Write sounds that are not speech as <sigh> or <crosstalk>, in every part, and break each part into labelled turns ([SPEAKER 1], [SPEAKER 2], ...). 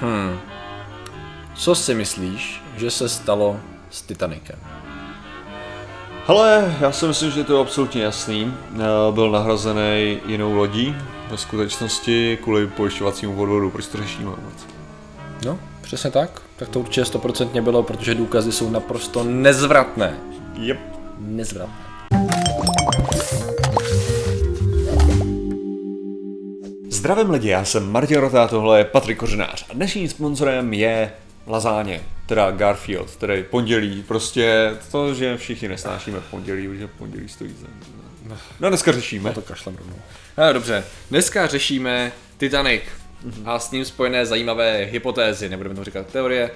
[SPEAKER 1] Hmm. Co si myslíš, že se stalo s Titanicem?
[SPEAKER 2] Hele, já si myslím, že to je absolutně jasný. Eh, Byl nahrazený jinou lodí ve skutečnosti kvůli pojišťovacímu podvodu. Proč to řešíme vůbec?
[SPEAKER 1] No, přesně tak. Tak to určitě stoprocentně bylo, protože důkazy jsou naprosto nezvratné.
[SPEAKER 2] Yep.
[SPEAKER 1] Nezvratné.
[SPEAKER 2] Zdravím lidi, já jsem Martin Rota, tohle je Patrik Kořenář a dnešním sponzorem je Lazáně, teda Garfield, tedy pondělí, prostě to, že všichni nesnášíme pondělí, že pondělí stojí za... No dneska řešíme.
[SPEAKER 1] To kašlem rovnou. No, dobře, dneska řešíme Titanic a s ním spojené zajímavé hypotézy, nebudeme tomu říkat teorie,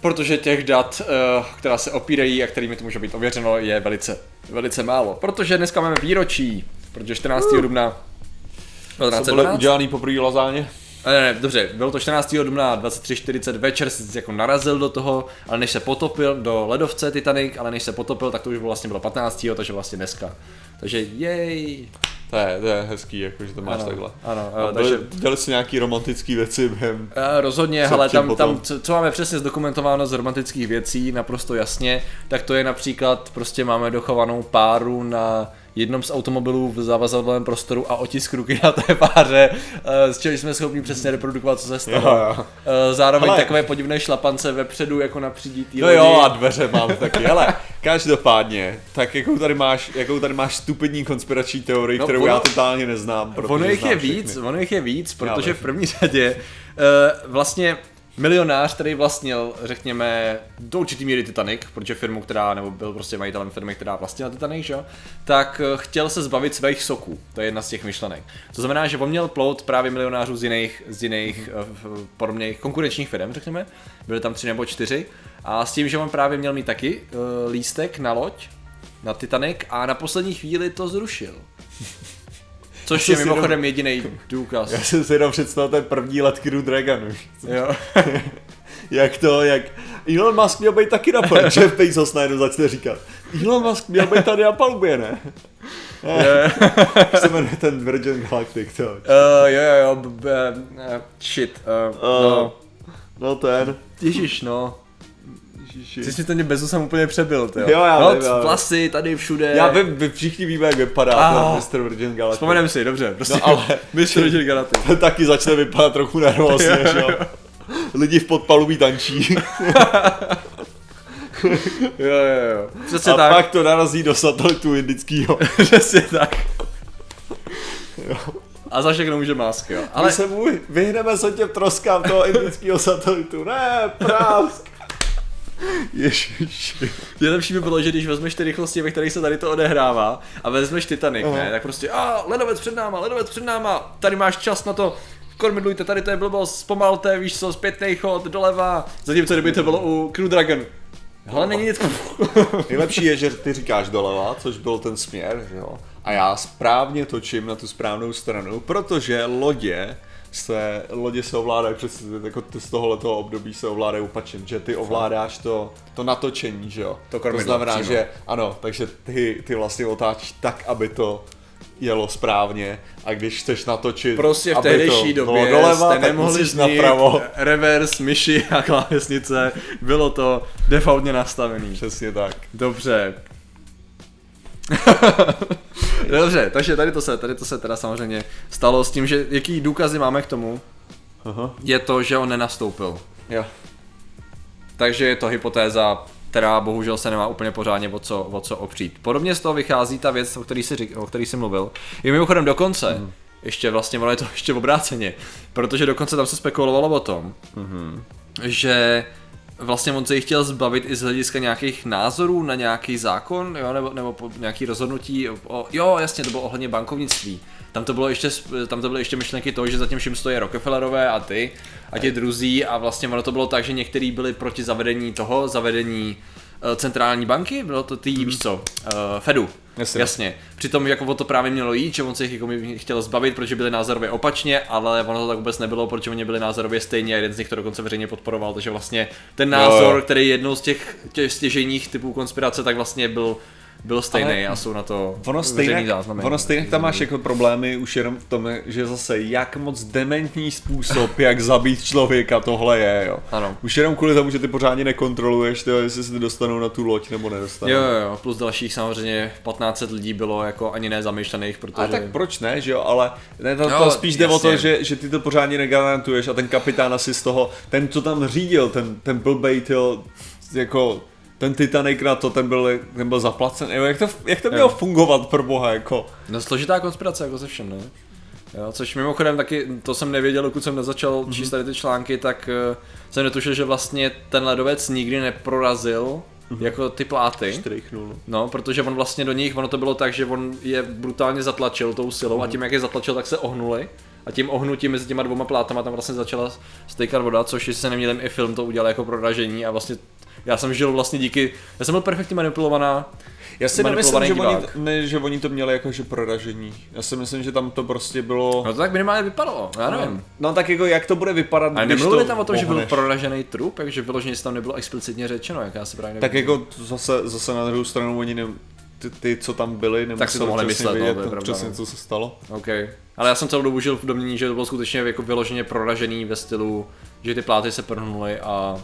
[SPEAKER 1] protože těch dat, eh, která se opírají a kterými to může být ověřeno, je velice, velice málo. Protože dneska máme výročí, protože 14. dubna
[SPEAKER 2] Co byly
[SPEAKER 1] 1912.
[SPEAKER 2] udělaný poprvé Lazáně?
[SPEAKER 1] Ne, ne, dobře, bylo to 14. dubna 23.40 večer, si jako narazil do toho, ale než se potopil do ledovce Titanic, ale než se potopil, tak to už vlastně bylo 15. takže vlastně dneska. Takže jej.
[SPEAKER 2] To je, to je hezký, jako, že to máš
[SPEAKER 1] Ano,
[SPEAKER 2] takhle.
[SPEAKER 1] ano,
[SPEAKER 2] A
[SPEAKER 1] ano, takže-
[SPEAKER 2] Dělali si nějaký romantický věci během...
[SPEAKER 1] Eh, Rozhodně, ale tam,
[SPEAKER 2] potom?
[SPEAKER 1] tam co, co máme přesně zdokumentováno z romantických věcí, naprosto jasně, tak to je například, prostě máme dochovanou páru na jednom z automobilů v zavazadlovém prostoru a otisk ruky na té páře, eh, z čehož jsme schopni přesně reprodukovat, co se stalo.
[SPEAKER 2] Jo, jo.
[SPEAKER 1] Eh, Zároveň
[SPEAKER 2] Hele.
[SPEAKER 1] takové podivné šlapance vepředu, jako na přídí
[SPEAKER 2] No
[SPEAKER 1] lodi.
[SPEAKER 2] jo, a dveře mám taky. Hele, každopádně, tak jakou tady máš, jakou tady máš stupidní konspirační teorii,
[SPEAKER 1] No,
[SPEAKER 2] kterou
[SPEAKER 1] ono-
[SPEAKER 2] já totálně neznám.
[SPEAKER 1] Ono jich je
[SPEAKER 2] všechny.
[SPEAKER 1] víc, ono jich je víc, protože v první řadě uh, vlastně milionář, který vlastnil, řekněme, do určitý míry Titanic, protože firmu, která, nebo byl prostě majitelem firmy, která vlastnila Titanic, že? jo, tak eh, chtěl se zbavit svých soků. To je jedna z těch myšlenek. To znamená, že on měl plout právě milionářů z jiných, z jiných uh, podobných konkurenčních firm, řekněme. Byly tam tři nebo čtyři. A s tím, že on právě měl mít taky uh, lístek na loď, na Titanic a na poslední chvíli to zrušil. Což je
[SPEAKER 2] jsem si
[SPEAKER 1] mimochodem jediný důkaz.
[SPEAKER 2] Já jsem si jenom představil ten první let Crew Dragon. už.
[SPEAKER 1] Jo. <laughs>
[SPEAKER 2] Jak to, jak... Elon Musk měl být taky na palubě. <laughs> Jeff Bezos najednou začne říkat. Elon Musk měl být tady na palubě, ne? <laughs> Jak se jmenuje ten Virgin Galactic, to.
[SPEAKER 1] Uh, jo, jo, jo, b- b- uh, shit. Uh, no.
[SPEAKER 2] No ten.
[SPEAKER 1] Ježiš, no.
[SPEAKER 2] Ježiši.
[SPEAKER 1] Ty jsi to mě Bezosem úplně přebil, ty
[SPEAKER 2] Jo, já
[SPEAKER 1] no,
[SPEAKER 2] vím, já
[SPEAKER 1] vlasy tady všude.
[SPEAKER 2] Já vím, vy všichni víme, jak vypadá
[SPEAKER 1] Ah.
[SPEAKER 2] Mr. Virgin Galactic.
[SPEAKER 1] Vzpomenem si, dobře, prostě.
[SPEAKER 2] No, ale- <laughs>
[SPEAKER 1] Mistr Virgin Galactic.
[SPEAKER 2] Taky začne vypadat trochu nervózně, že jo? Lidi v podpalubí tančí. <laughs>
[SPEAKER 1] Jo, jo, jo. Přesně
[SPEAKER 2] a
[SPEAKER 1] tak.
[SPEAKER 2] pak to narazí do satelitu indického. <laughs>
[SPEAKER 1] Přesně tak. A za všechno může másky, jo.
[SPEAKER 2] Ale
[SPEAKER 1] Ale
[SPEAKER 2] se mu vyhneme se těm troskám toho indického satelitu. Ne, prásk. Ježiši.
[SPEAKER 1] nejlepší by bylo, že když vezmeš ty rychlosti, ve kterých se tady to odehrává a vezmeš Titanic,
[SPEAKER 2] Aha.
[SPEAKER 1] ne, tak prostě a ledovec před náma, ledovec před náma, tady máš čas na to, kormidlujte, tady to je blbost, zpomalte, víš co, zpětný chod, doleva, zatímco kdyby to bylo u Crew Dragon. Ale není nic.
[SPEAKER 2] Nejlepší je, že ty říkáš doleva, což byl ten směr, že jo? A já správně točím na tu správnou stranu, protože lodě se, lodě se ovládají přes, jako ty z tohoto období se ovládají opačně, že ty ovládáš to, to natočení, že jo?
[SPEAKER 1] To
[SPEAKER 2] to znamená,
[SPEAKER 1] přímo.
[SPEAKER 2] že ano, takže ty, ty vlastně otáčíš tak, aby to jelo správně a když chceš natočit,
[SPEAKER 1] Prostě v
[SPEAKER 2] aby
[SPEAKER 1] tehdejší
[SPEAKER 2] to
[SPEAKER 1] době
[SPEAKER 2] doleva,
[SPEAKER 1] jste nemohli znít
[SPEAKER 2] napravo.
[SPEAKER 1] reverse, myši a klávesnice, bylo to defaultně nastavený.
[SPEAKER 2] Přesně tak.
[SPEAKER 1] Dobře. <laughs> Dobře, takže tady to se, tady to se teda samozřejmě stalo s tím, že jaký důkazy máme k tomu,
[SPEAKER 2] Aha.
[SPEAKER 1] je to, že on nenastoupil.
[SPEAKER 2] Jo.
[SPEAKER 1] Takže je to hypotéza, která bohužel se nemá úplně pořádně o co, o co opřít. Podobně z toho vychází ta věc, o který jsi, řík, o který jsi mluvil. Je mimochodem dokonce, mm. ještě vlastně, ono je to <laughs> ještě obráceně, protože dokonce tam se spekulovalo o tom, mm. že vlastně on se jich chtěl zbavit i z hlediska nějakých názorů na nějaký zákon, jo, nebo, nebo po nějaký rozhodnutí, o, jo, jasně, to bylo ohledně bankovnictví. Tam to bylo ještě, tam to byly ještě myšlenky toho, že zatím všem stojí Rockefellerové a ty a ti druzí a vlastně ono to bylo tak, že někteří byli proti zavedení toho, zavedení eh, centrální banky, bylo to ty, víš co, uh, Fedu.
[SPEAKER 2] Jasně.
[SPEAKER 1] Jasně. Přitom jako o to právě mělo jít, že on se jich jako chtěl zbavit, protože byli názorově opačně, ale ono to tak vůbec nebylo, protože oni byli názorově stejně a jeden z nich to dokonce veřejně podporoval, takže vlastně ten názor,
[SPEAKER 2] jo.
[SPEAKER 1] který je jednou z těch, těch stěžejních typů konspirace, tak vlastně byl byl stejný a jsou na to
[SPEAKER 2] Ono stejně,
[SPEAKER 1] záznamy.
[SPEAKER 2] ono stejně tam máš jako problémy už jenom v tom, že zase jak moc dementní způsob, jak zabít člověka tohle je, jo.
[SPEAKER 1] Ano.
[SPEAKER 2] Už jenom kvůli tomu, že ty pořádně nekontroluješ, tyjo, jestli se dostanou na tu loď nebo nedostanou.
[SPEAKER 1] Jo, jo, jo, plus dalších samozřejmě 1500 lidí bylo jako ani nezamýšlených, protože...
[SPEAKER 2] Ale tak proč ne, že jo, ale ne, to,
[SPEAKER 1] Jo,
[SPEAKER 2] to spíš jde o to,
[SPEAKER 1] jasně.
[SPEAKER 2] že, že ty to pořádně negarantuješ a ten kapitán asi z toho, ten co tam řídil, ten, ten blbej, tyjo, jako ten Titanic na to, ten byl, ten byl zaplacen, jo, jak to, jak to mělo
[SPEAKER 1] Jo.
[SPEAKER 2] fungovat pro boha, jako.
[SPEAKER 1] No složitá konspirace, jako se všem, ne? Jo, což mimochodem taky, to jsem nevěděl, dokud jsem nezačal
[SPEAKER 2] Mhm.
[SPEAKER 1] číst tady ty články, tak uh, jsem netušil, že vlastně ten ledovec nikdy neprorazil
[SPEAKER 2] Mhm.
[SPEAKER 1] jako ty pláty.
[SPEAKER 2] 4
[SPEAKER 1] No, protože on vlastně do nich, ono to bylo tak, že on je brutálně zatlačil tou silou
[SPEAKER 2] Mhm.
[SPEAKER 1] a tím, jak je zatlačil, tak se ohnuli. A tím ohnutím mezi těma dvoma plátama tam vlastně začala stejkat voda, což jestli se nemělím i film to udělal jako proražení a vlastně já jsem žil vlastně díky, já jsem byl perfektně manipulovaná.
[SPEAKER 2] Já si nemyslím, že oni, ne, že oni to měli jakože proražení. Já si myslím, že tam to prostě bylo...
[SPEAKER 1] No to tak minimálně vypadalo, já nevím.
[SPEAKER 2] No tak jako jak to bude vypadat, když
[SPEAKER 1] nemluvili
[SPEAKER 2] to
[SPEAKER 1] tam o tom, že byl proražený trup, takže vyloženě tam nebylo explicitně řečeno, jak já si právě
[SPEAKER 2] Tak
[SPEAKER 1] nevím.
[SPEAKER 2] jako zase, zase na druhou stranu oni ne, ty, ty, co tam byli, nemuseli
[SPEAKER 1] si to mohli myslet, no,
[SPEAKER 2] vědět,
[SPEAKER 1] to je pravda,
[SPEAKER 2] přesně
[SPEAKER 1] no.
[SPEAKER 2] co se stalo.
[SPEAKER 1] OK. Ale já jsem celou dobu žil v domění, že to bylo skutečně jako vyloženě proražený ve stylu, že ty pláty se prhnuly a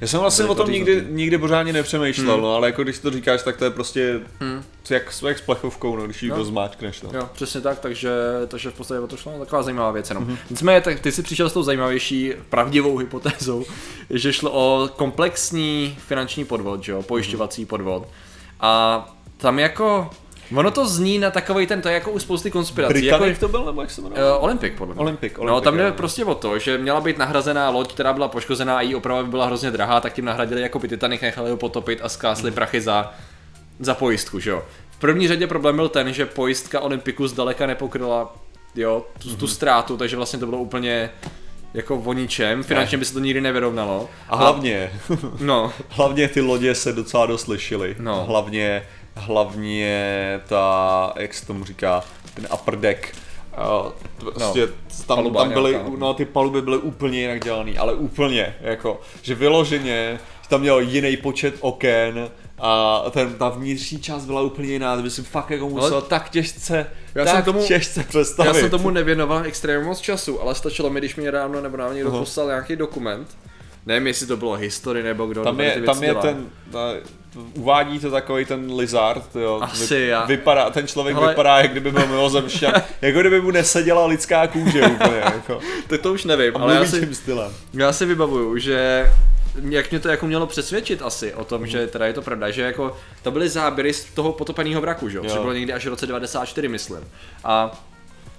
[SPEAKER 2] Já jsem vlastně o tom nikdy, nikdy pořádně nepřemýšlel,
[SPEAKER 1] Hmm.
[SPEAKER 2] no, ale jako když to říkáš, tak to je prostě
[SPEAKER 1] Hmm.
[SPEAKER 2] jak, jak s plechovkou, no, když ji
[SPEAKER 1] No.
[SPEAKER 2] no. rozmáčkneš. No.
[SPEAKER 1] Jo, přesně tak, takže, takže v podstatě o to šlo taková zajímavá věc jenom.
[SPEAKER 2] Mhm.
[SPEAKER 1] Mm-hmm. Nicméně, tak ty si přišel s tou zajímavější pravdivou hypotézou, <laughs> že šlo o komplexní finanční podvod, že jo, pojišťovací podvod. A tam jako, ono to zní na takový ten, to je jako u spousty konspirací.
[SPEAKER 2] Britannic
[SPEAKER 1] jako,
[SPEAKER 2] to byl, nebo jak se jmenoval?
[SPEAKER 1] Uh, Olympik, podle mě.
[SPEAKER 2] Olympic,
[SPEAKER 1] No,
[SPEAKER 2] Olympic,
[SPEAKER 1] tam jde prostě o to, že měla být nahrazená loď, která byla poškozená a její oprava by byla hrozně drahá, tak tím nahradili jako by Titanic, nechali ho potopit a zkásli prachy za, za pojistku, že jo. V první řadě problém byl ten, že pojistka Olympiku zdaleka nepokryla jo, tu, tu ztrátu, takže vlastně to bylo úplně jako o ničem, finančně by se to nikdy nevyrovnalo.
[SPEAKER 2] A hlavně,
[SPEAKER 1] No, <laughs>
[SPEAKER 2] hlavně ty lodě se docela dost lišily.
[SPEAKER 1] No.
[SPEAKER 2] Hlavně, hlavně ta, jak se tomu říká, ten upper deck. Uh, prostě tam,
[SPEAKER 1] paluba
[SPEAKER 2] tam byly,
[SPEAKER 1] nějaká.
[SPEAKER 2] no ty paluby byly úplně jinak dělaný, ale úplně, jako, že vyloženě, že tam měl jiný počet oken a ten, ta vnitřní část byla úplně jiná, to by si fakt jako musel tak těžce,
[SPEAKER 1] Já
[SPEAKER 2] tak
[SPEAKER 1] jsem tomu-
[SPEAKER 2] těžce představit.
[SPEAKER 1] já jsem tomu nevěnoval extrémně moc času, ale stačilo mi, když mi nedávno nebo nám někdo
[SPEAKER 2] Aha.
[SPEAKER 1] poslal nějaký dokument, nevím, jestli to bylo history nebo kdo
[SPEAKER 2] Tam je, tam je
[SPEAKER 1] dělá.
[SPEAKER 2] ten, ta, uvádí to takový ten lizard, jo.
[SPEAKER 1] Asi, já-
[SPEAKER 2] Vypadá, ten člověk
[SPEAKER 1] Hele-
[SPEAKER 2] vypadá, jak kdyby byl mimozemšťan, <laughs> jako kdyby mu neseděla lidská kůže úplně, jako.
[SPEAKER 1] Tak to už nevím, ale já si,
[SPEAKER 2] stylem.
[SPEAKER 1] já si vybavuju, že jak mě to jako mělo přesvědčit asi o tom, že teda je to pravda, že jako to byly záběry z toho potopeného vraku, že jo, což bylo někdy až v roce 94, myslím. A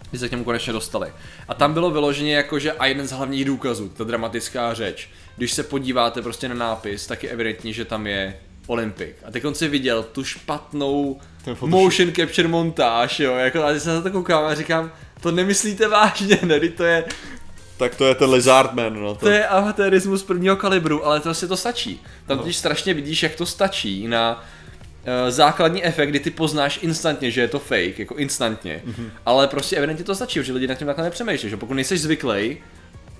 [SPEAKER 1] když se k němu konečně dostali. A tam bylo vyloženě jako, že a jeden z hlavních důkazů, ta dramatická řeč. Když se podíváte prostě na nápis, tak je evidentní, že tam je Olympic. A teď on si viděl tu špatnou motion capture montáž, jo, jako a teď se na to koukám a říkám, to nemyslíte vážně, ne, to je,
[SPEAKER 2] Tak to je ten Lizardman, no. To,
[SPEAKER 1] to je amatérismus prvního kalibru, ale to asi to stačí. Tam totiž strašně vidíš, jak to stačí na uh, základní efekt, kdy ty poznáš instantně, že je to fake, jako instantně. Mm-hmm. Ale prostě evidentně to stačí, že lidi nad tím takhle nepřemýšlí, že pokud nejsi zvyklý,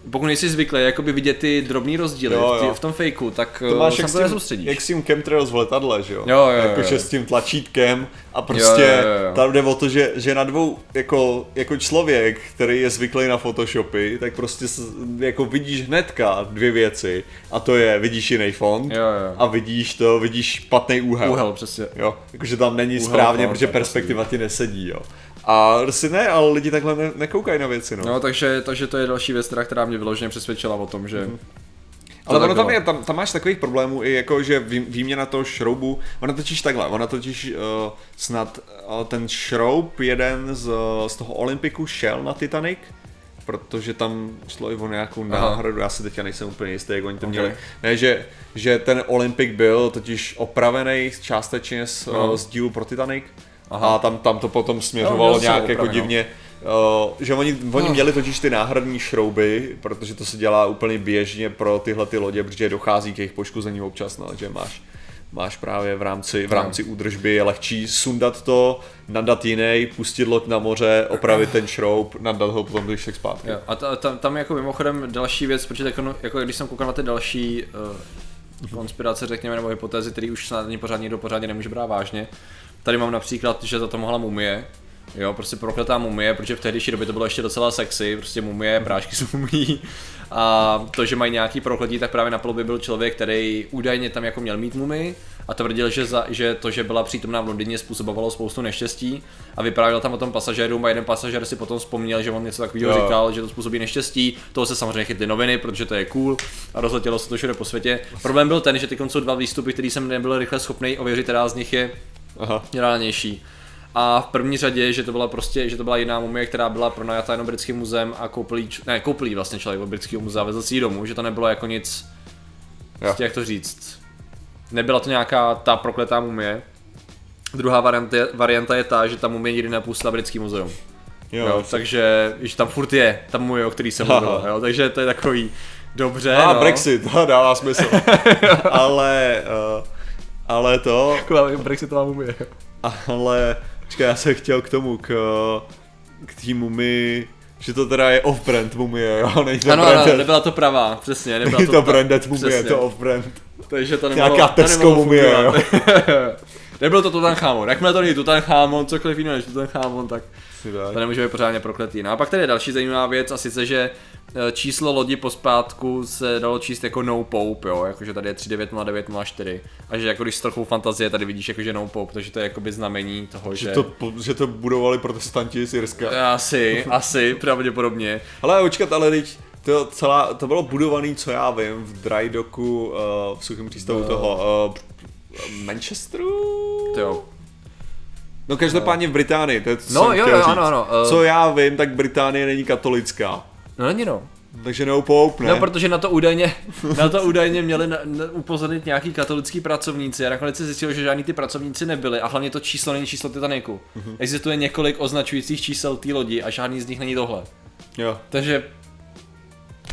[SPEAKER 1] pokud nejsi zvyklý jakoby vidět ty drobný rozdíly
[SPEAKER 2] Jo,
[SPEAKER 1] v,
[SPEAKER 2] jo.
[SPEAKER 1] tý, v tom fakeu, tak
[SPEAKER 2] to máš
[SPEAKER 1] se
[SPEAKER 2] jak s, tím,
[SPEAKER 1] nesoustředíš.
[SPEAKER 2] jak s tím chemtrails v letadle, že jo?
[SPEAKER 1] Jo, jo, jo,
[SPEAKER 2] Jakože s tím tlačítkem a prostě
[SPEAKER 1] Jo, jo, jo.
[SPEAKER 2] tam jde o to, že, že na dvou, jako, jako člověk, který je zvyklý na Photoshopy, tak prostě jako vidíš hnedka dvě věci a to je, vidíš jiný font
[SPEAKER 1] Jo, jo.
[SPEAKER 2] a vidíš to, vidíš špatný úhel.
[SPEAKER 1] Úhel, přesně.
[SPEAKER 2] Jo, jakože tam není
[SPEAKER 1] Úhel
[SPEAKER 2] správně,
[SPEAKER 1] font,
[SPEAKER 2] protože perspektiva ti nesedí, jo. A prostě ne, ale lidi takhle ne, nekoukají na věci, no.
[SPEAKER 1] No, takže, takže to je další věc, která, která mě vyloženě přesvědčila o tom, že...
[SPEAKER 2] Mhm.
[SPEAKER 1] to
[SPEAKER 2] Ale ono tam, je, tam, tam máš takových problémů i jako, že vý, výměna toho šroubu, ona totiž takhle, ona totiž uh, snad uh, ten šroub jeden z, z toho Olympiku šel na Titanic, protože tam šlo i o nějakou
[SPEAKER 1] Aha.
[SPEAKER 2] náhradu, já si teďka nejsem úplně jistý, jak oni to
[SPEAKER 1] Ok.
[SPEAKER 2] měli. Ne, že, že ten Olympik byl totiž opravený částečně z,
[SPEAKER 1] No.
[SPEAKER 2] z dílu pro Titanic
[SPEAKER 1] Aha.
[SPEAKER 2] a tam, tam to potom směřovalo
[SPEAKER 1] se
[SPEAKER 2] nějak jako
[SPEAKER 1] opraveno.
[SPEAKER 2] divně, uh, že oni, oni
[SPEAKER 1] No.
[SPEAKER 2] měli totiž ty náhradní šrouby, protože to se dělá úplně běžně pro tyhle ty lodě, protože dochází k jejich poškození občas, no, že máš máš právě v rámci, v
[SPEAKER 1] No.
[SPEAKER 2] rámci údržby, je lehčí sundat to, nadat jiný, pustit loď na moře, opravit ten šroub, nadat ho potom když tak zpátky.
[SPEAKER 1] Jo, a ta, tam, tam jako mimochodem další věc, protože tak, jako když jsem koukal na ty další uh, konspirace, řekněme, nebo hypotézy, které už snad ani pořádně nikdo pořádně nemůže brát vážně, Tady mám například, že za to mohla mumie, Jo, prostě prokletá mumie, protože v tehdejší době to bylo ještě docela sexy, prostě mumie, prášky z mumí. A to, že mají nějaký prokletí, tak právě na polubě byl člověk, který údajně tam jako měl mít mumii a tvrdil, že, za, že to, že byla přítomná v Londýně, způsobovalo spoustu neštěstí a vyprávěl tam o tom pasažéru a jeden pasažér si potom vzpomněl, že on něco takového
[SPEAKER 2] Jo.
[SPEAKER 1] říkal, že to způsobí neštěstí, toho se samozřejmě chytly noviny, protože to je cool a rozletělo se to všude po světě. Problém byl ten, že ty jsou dva výstupy, který jsem nebyl rychle schopný ověřit, která z nich je
[SPEAKER 2] Aha.
[SPEAKER 1] reálnější. A v první řadě, že to byla prostě, že to byla jiná mumie, která byla pronajata jenom britským muzeem a koupil jí, č- ne, koupil jí vlastně člověk od britského muzea, vezl si ji domů, že to nebylo jako nic, prostě jak to říct, nebyla to nějaká ta prokletá mumie. Druhá varianta je, varianta je ta, že ta mumie nikdy nepustila britský muzeum.
[SPEAKER 2] Jo,
[SPEAKER 1] Jo, takže, že tam furt je ta mumie, o který jsem mluvil, jo, takže to je takový, dobře,
[SPEAKER 2] A
[SPEAKER 1] no.
[SPEAKER 2] Brexit, <laughs> dává smysl. <laughs> ale, uh, ale to,
[SPEAKER 1] Taková Brexitová mumie.
[SPEAKER 2] ale, počkej, já jsem chtěl k tomu, k, k té mumii, že to teda je off-brand mumie, jo, není to
[SPEAKER 1] Ano, ano,
[SPEAKER 2] branded,
[SPEAKER 1] nebyla to pravá, přesně, nebyla
[SPEAKER 2] není
[SPEAKER 1] to,
[SPEAKER 2] to branded mumie, je
[SPEAKER 1] přesně.
[SPEAKER 2] to off-brand.
[SPEAKER 1] Takže to nemohlo,
[SPEAKER 2] Nějaká
[SPEAKER 1] to
[SPEAKER 2] Tesco
[SPEAKER 1] nemohlo
[SPEAKER 2] mumie,
[SPEAKER 1] fungovat. <laughs> Nebyl to Tutanchamon. Jakmile to není Tutanchamon, cokoliv jiného než Tutanchamon, tak to nemůže být pořádně prokletý. No a pak tady je další zajímavá věc a sice, že eh, číslo lodi pospátku se dalo číst jako no pope, jo, jakože tady je 390904 a že jako když s trochou fantazie tady vidíš jakože no pope, takže to je jakoby znamení toho, že...
[SPEAKER 2] Že to, po- že to budovali protestanti z Irska.
[SPEAKER 1] Asi, <laughs> asi, pravděpodobně.
[SPEAKER 2] Ale očkat, ale teď to, celá, to bylo budovaný, co já vím, v dry docku uh, v suchém přístavu
[SPEAKER 1] No.
[SPEAKER 2] toho uh, Manchesteru?
[SPEAKER 1] To jo.
[SPEAKER 2] No každopádně v Británii, to je co
[SPEAKER 1] No, jo, jo,
[SPEAKER 2] říct.
[SPEAKER 1] ano, ano, eh.
[SPEAKER 2] Co já vím, tak Británie není katolická.
[SPEAKER 1] No není no.
[SPEAKER 2] Takže no pope, ne?
[SPEAKER 1] No, protože na to údajně, <laughs> na to údajně měli na, na, upozornit nějaký katolický pracovníci a nakonec se zjistilo, že žádní ty pracovníci nebyli a hlavně to číslo není číslo Titaniku.
[SPEAKER 2] Mhm.
[SPEAKER 1] Existuje několik označujících čísel té lodi a žádný z nich není tohle.
[SPEAKER 2] Jo.
[SPEAKER 1] Takže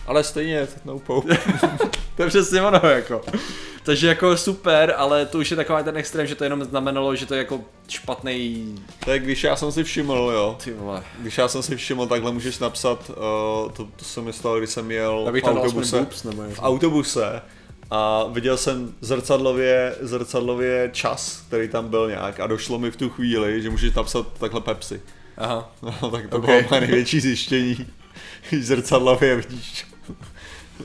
[SPEAKER 2] Ale stejně, no pope. <laughs>
[SPEAKER 1] to je přesně ono jako. Takže jako super, ale to už je takový ten extrém, že to jenom znamenalo, že to je jako špatný.
[SPEAKER 2] tak když já jsem si všiml, jo.
[SPEAKER 1] Ty vole.
[SPEAKER 2] Když já jsem si všiml, takhle můžeš napsat, uh, to, to se mi stalo, když jsem jel v autobuse.
[SPEAKER 1] boobs, nebo
[SPEAKER 2] v autobuse a viděl jsem zrcadlově, zrcadlově čas, který tam byl nějak a došlo mi v tu chvíli, že můžeš napsat takhle Pepsi.
[SPEAKER 1] Aha. <laughs>
[SPEAKER 2] No, tak to
[SPEAKER 1] Ok.
[SPEAKER 2] bylo moje největší zjištění. Když <laughs> zrcadlově vidíš,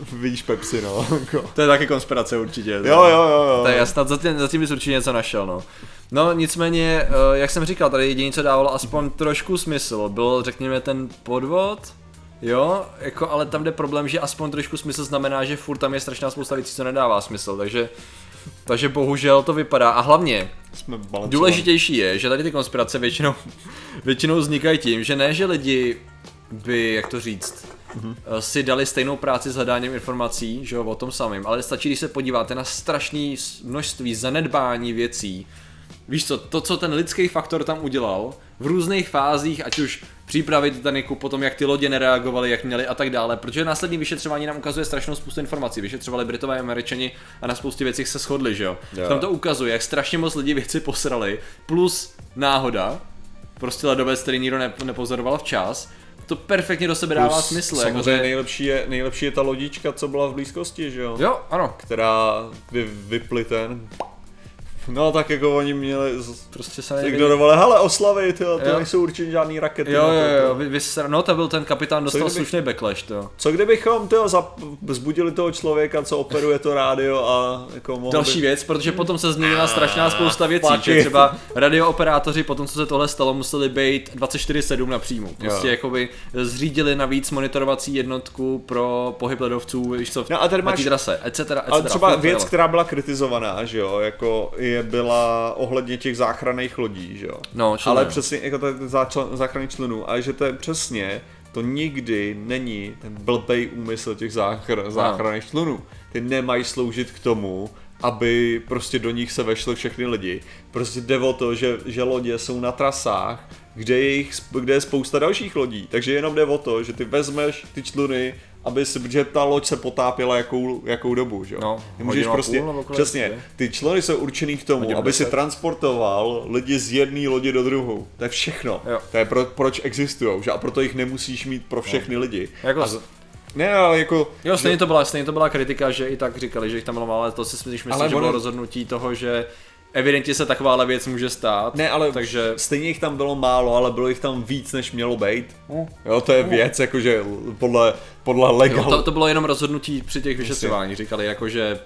[SPEAKER 2] <laughs> vidíš Pepsi, no. Jako.
[SPEAKER 1] To je taky konspirace určitě.
[SPEAKER 2] Jo, jo, jo, jo.
[SPEAKER 1] Tak já snad za tím, za tím bys určitě něco našel, no. No nicméně, eh, jak jsem říkal, tady jediné, co dávalo aspoň trošku smysl, byl řekněme ten podvod, jo, jako, ale tam jde problém, že aspoň trošku smysl znamená, že furt tam je strašná spousta věcí, co nedává smysl, takže, takže bohužel to vypadá a hlavně,
[SPEAKER 2] Jsme
[SPEAKER 1] důležitější je, že tady ty konspirace většinou, <laughs> většinou vznikají tím, že ne, že lidi by, jak to říct, mm-hmm. si dali stejnou práci s hledáním informací, že jo, o tom samém, ale stačí, když se podíváte na strašné množství zanedbání věcí, Víš co, to, co ten lidský faktor tam udělal, v různých fázích, ať už přípravy Titaniku, potom jak ty lodě nereagovaly, jak měly a tak dále, protože následní vyšetřování nám ukazuje strašnou spoustu informací. Vyšetřovali Britové a Američani a na spoustě věcích se shodli, že jo.
[SPEAKER 2] Jo.
[SPEAKER 1] Tam to ukazuje, jak strašně moc lidí věci posrali, plus náhoda, prostě ledovec, který nikdo ne- nepozoroval včas, to perfektně do sebe dává
[SPEAKER 2] Plus
[SPEAKER 1] smysl.
[SPEAKER 2] Samozřejmě
[SPEAKER 1] Jako, že...
[SPEAKER 2] nejlepší, je, nejlepší je ta lodička, co byla v blízkosti, že jo?
[SPEAKER 1] Jo, ano.
[SPEAKER 2] Která vy, vyply ten. No tak jako oni měli, z-
[SPEAKER 1] Prostě se nevěděli.
[SPEAKER 2] ignorovali, hele oslavy, tyjo, to
[SPEAKER 1] Jo.
[SPEAKER 2] nejsou určitě žádný rakety.
[SPEAKER 1] Jo, jo, jo, vy, vy, no to byl ten kapitán, dostal
[SPEAKER 2] kdyby-
[SPEAKER 1] slušný backlash, to.
[SPEAKER 2] Co kdybychom tyjo, zap, zbudili toho člověka, co operuje to rádio a jako mohli
[SPEAKER 1] Další
[SPEAKER 2] by...
[SPEAKER 1] věc, protože potom se změnila strašná spousta věcí,
[SPEAKER 2] fuck
[SPEAKER 1] že třeba radiooperátoři potom, co se tohle stalo, museli být 24-7 na příjmu. Prostě
[SPEAKER 2] Jo.
[SPEAKER 1] jakoby zřídili navíc monitorovací jednotku pro pohyb ledovců, víš co,
[SPEAKER 2] No a tady
[SPEAKER 1] na té
[SPEAKER 2] máš-
[SPEAKER 1] trase, etc. etc.
[SPEAKER 2] Ale třeba věc, která byla kritizovaná, že jo, jako je byla ohledně těch záchranných lodí, že jo.
[SPEAKER 1] No, členů.
[SPEAKER 2] Ale přesně, jako záchranných členů, a že to je přesně, to nikdy není ten blbej úmysl těch záchr- záchranných členů. Ty nemají sloužit k tomu, aby prostě do nich se vešly všechny lidi. Prostě jde o to, že, že lodě jsou na trasách, kde je, jich, kde je spousta dalších lodí. Takže jenom jde o to, že ty vezmeš ty čluny, aby si, protože ta loď se potápěla jakou, jakou dobu, že jo?
[SPEAKER 1] No,
[SPEAKER 2] Ty můžeš prostě,
[SPEAKER 1] půl
[SPEAKER 2] přesně, ty členy jsou určený k tomu,
[SPEAKER 1] Hodinu
[SPEAKER 2] aby si
[SPEAKER 1] deset.
[SPEAKER 2] transportoval lidi z jedné lodi do druhou. To je všechno.
[SPEAKER 1] Jo.
[SPEAKER 2] To je pro, proč existují, že? A proto jich nemusíš mít pro všechny lidi.
[SPEAKER 1] Jako,
[SPEAKER 2] A z- ne, ale jako...
[SPEAKER 1] jo, stejně to, byla, stejně to byla kritika, že i tak říkali, že jich tam bylo málo, ale to si myslím, že bylo rozhodnutí toho, že evidentně se takováhle věc může stát.
[SPEAKER 2] Ne, ale
[SPEAKER 1] takže
[SPEAKER 2] stejně jich tam bylo málo, ale bylo jich tam víc, než mělo být. Jo, to je věc, jakože podle, podle
[SPEAKER 1] jo,
[SPEAKER 2] legal...
[SPEAKER 1] to, to bylo jenom rozhodnutí při těch vyšetřování. Říkali jako, že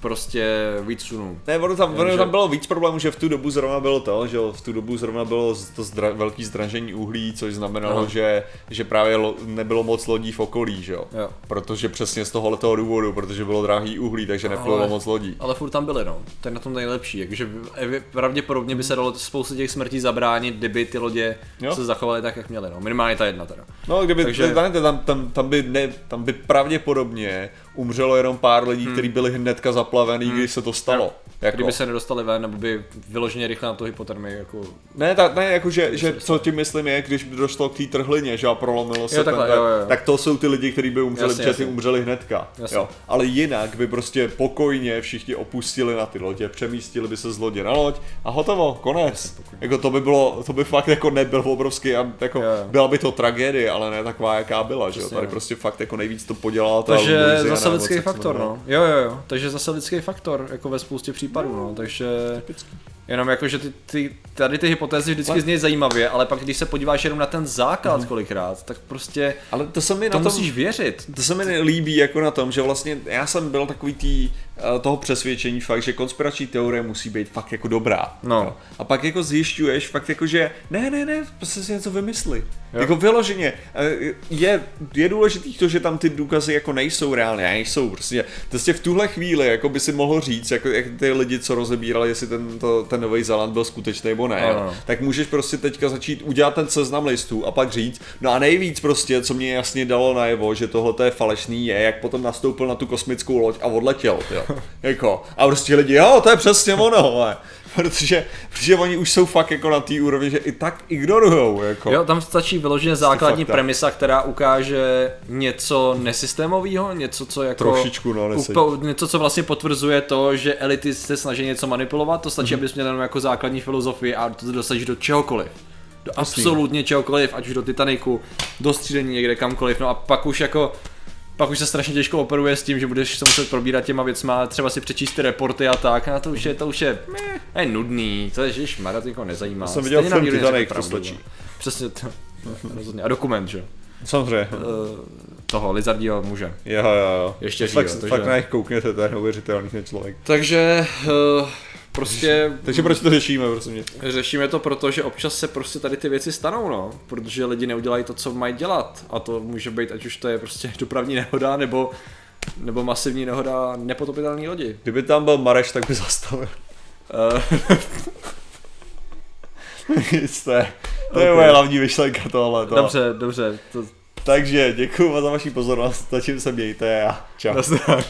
[SPEAKER 1] prostě víc sunů.
[SPEAKER 2] Ne, ono tam, ono tam bylo víc problémů, že v tu dobu zrovna bylo to, že v tu dobu zrovna bylo to zdra, velký zdražení uhlí, což znamenalo,
[SPEAKER 1] Aha.
[SPEAKER 2] že, že právě lo, nebylo moc lodí v okolí, že jo. Protože přesně z tohohle toho důvodu, protože bylo drahý uhlí, takže neplylo
[SPEAKER 1] Ale-
[SPEAKER 2] moc lodí.
[SPEAKER 1] Ale furt tam byly, no. To je na tom nejlepší. Takže evi- pravděpodobně by se dalo spoustu těch smrtí zabránit, kdyby ty lodě
[SPEAKER 2] Jo.
[SPEAKER 1] se zachovaly tak, jak měly. No. Minimálně ta jedna teda.
[SPEAKER 2] No, kdyby,
[SPEAKER 1] takže...
[SPEAKER 2] tam, tam, tam, by ne, tam by pravděpodobně umřelo jenom pár lidí, hmm. kteří byli hnedka zaplavený, hmm. když se to stalo. Jako.
[SPEAKER 1] Kdyby se nedostali ven, nebo by vyloženě rychle na tu hypotermii, jako...
[SPEAKER 2] Ne, tak ne, jako že, že co tím myslím je, když by došlo k té trhlině, že a prolomilo se
[SPEAKER 1] Jo, takhle,
[SPEAKER 2] ten,
[SPEAKER 1] jo, jo.
[SPEAKER 2] tak to jsou ty lidi, kteří by umřeli,
[SPEAKER 1] Jasně,
[SPEAKER 2] protože ty
[SPEAKER 1] jasně.
[SPEAKER 2] umřeli hnedka.
[SPEAKER 1] Jasně.
[SPEAKER 2] Jo. Ale jinak by prostě pokojně všichni opustili na ty lodě, přemístili by se z lodě na loď a hotovo, konec. Jako to by bylo, to by fakt jako nebyl obrovský, jako
[SPEAKER 1] Jo, jo.
[SPEAKER 2] byla by to tragédie, ale ne taková, jaká byla, že jo. Tady
[SPEAKER 1] no.
[SPEAKER 2] prostě fakt jako nejvíc to podělala ta
[SPEAKER 1] Takže zase lidský faktor, no. Jo, jo, jo. Takže zase lidský faktor, jako ve spoustě případů, no. Takže jenom jako, že ty, ty, tady ty hypotézy vždycky znějí zajímavě, ale pak když se podíváš jenom na ten základ kolikrát, tak prostě
[SPEAKER 2] Ale to se mi
[SPEAKER 1] to
[SPEAKER 2] na tom,
[SPEAKER 1] musíš věřit.
[SPEAKER 2] To se mi líbí jako na tom, že vlastně já jsem byl takový tý, toho přesvědčení fakt, že konspirační teorie musí být fakt jako dobrá.
[SPEAKER 1] No.
[SPEAKER 2] Jo. A pak jako zjišťuješ fakt jako, že ne, ne, ne, prostě si něco vymysli.
[SPEAKER 1] Jo.
[SPEAKER 2] Jako vyloženě. eh, Je, je důležitý to, že tam ty důkazy jako nejsou reálné, nejsou prostě. Prostě v tuhle chvíli jako by si mohl říct, jako jak ty lidi, co rozebírali, jestli ten, to, ten Nový Zéland byl skutečný nebo ne,
[SPEAKER 1] Ano.
[SPEAKER 2] jo. tak můžeš prostě teďka začít udělat ten seznam listů a pak říct, no a nejvíc prostě, co mě jasně dalo najevo, že tohle je falešný, je, jak potom nastoupil na tu kosmickou loď a odletěl, jo. <laughs> jako, a prostě lidi, jo, to je přesně ono, ale. Protože, protože oni už jsou fakt jako na té úrovni, že i tak ignorujou, jako.
[SPEAKER 1] Jo, tam stačí vyloženě základní
[SPEAKER 2] fakta.
[SPEAKER 1] premisa, která ukáže něco nesystémového, něco, co jako...
[SPEAKER 2] Trošičku, no,
[SPEAKER 1] upo- něco, co vlastně potvrzuje to, že elity se snaží něco manipulovat, to stačí,
[SPEAKER 2] Mhm.
[SPEAKER 1] mm-hmm. abys měl jenom jako základní filozofii a to dosadíš do čehokoliv. Do absolutně čehokoliv, ať už do Titaniku, do střídení někde kamkoliv, no a pak už jako pak už se strašně těžko operuje s tím, že budeš se muset probírat těma věcma, třeba si přečíst ty reporty a tak, a to už je, to už je, je nudný, to je, že Mara to nezajímá.
[SPEAKER 2] jsem viděl
[SPEAKER 1] Stejně
[SPEAKER 2] film Titanic, to
[SPEAKER 1] pravdu,
[SPEAKER 2] stačí.
[SPEAKER 1] Přesně to, <laughs> rozhodně. A dokument, že?
[SPEAKER 2] Samozřejmě.
[SPEAKER 1] Uh, toho lizardího muže.
[SPEAKER 2] Jo, jo, jo.
[SPEAKER 1] Ještě
[SPEAKER 2] fakt,
[SPEAKER 1] takže-
[SPEAKER 2] fakt na nich koukněte, to je neuvěřitelný ten člověk.
[SPEAKER 1] Takže uh, prostě
[SPEAKER 2] Takže proč to řešíme, prosím mě?
[SPEAKER 1] řešíme to proto, že občas se prostě tady ty věci stanou, no. Protože lidi neudělají to, co mají dělat. A to může být, ať už to je prostě <laughs> dopravní nehoda, nebo nebo masivní nehoda nepotopitelné lodi.
[SPEAKER 2] Kdyby tam byl Mareš, tak by zastavil.
[SPEAKER 1] Uh, <laughs>
[SPEAKER 2] Nic, to je, to je
[SPEAKER 1] Ok.
[SPEAKER 2] moje hlavní myšlenka tohle. To.
[SPEAKER 1] dobře, dobře, to
[SPEAKER 2] Takže děkuji vám za vaši pozornost, zatím se mějte a čau.
[SPEAKER 1] nazdar.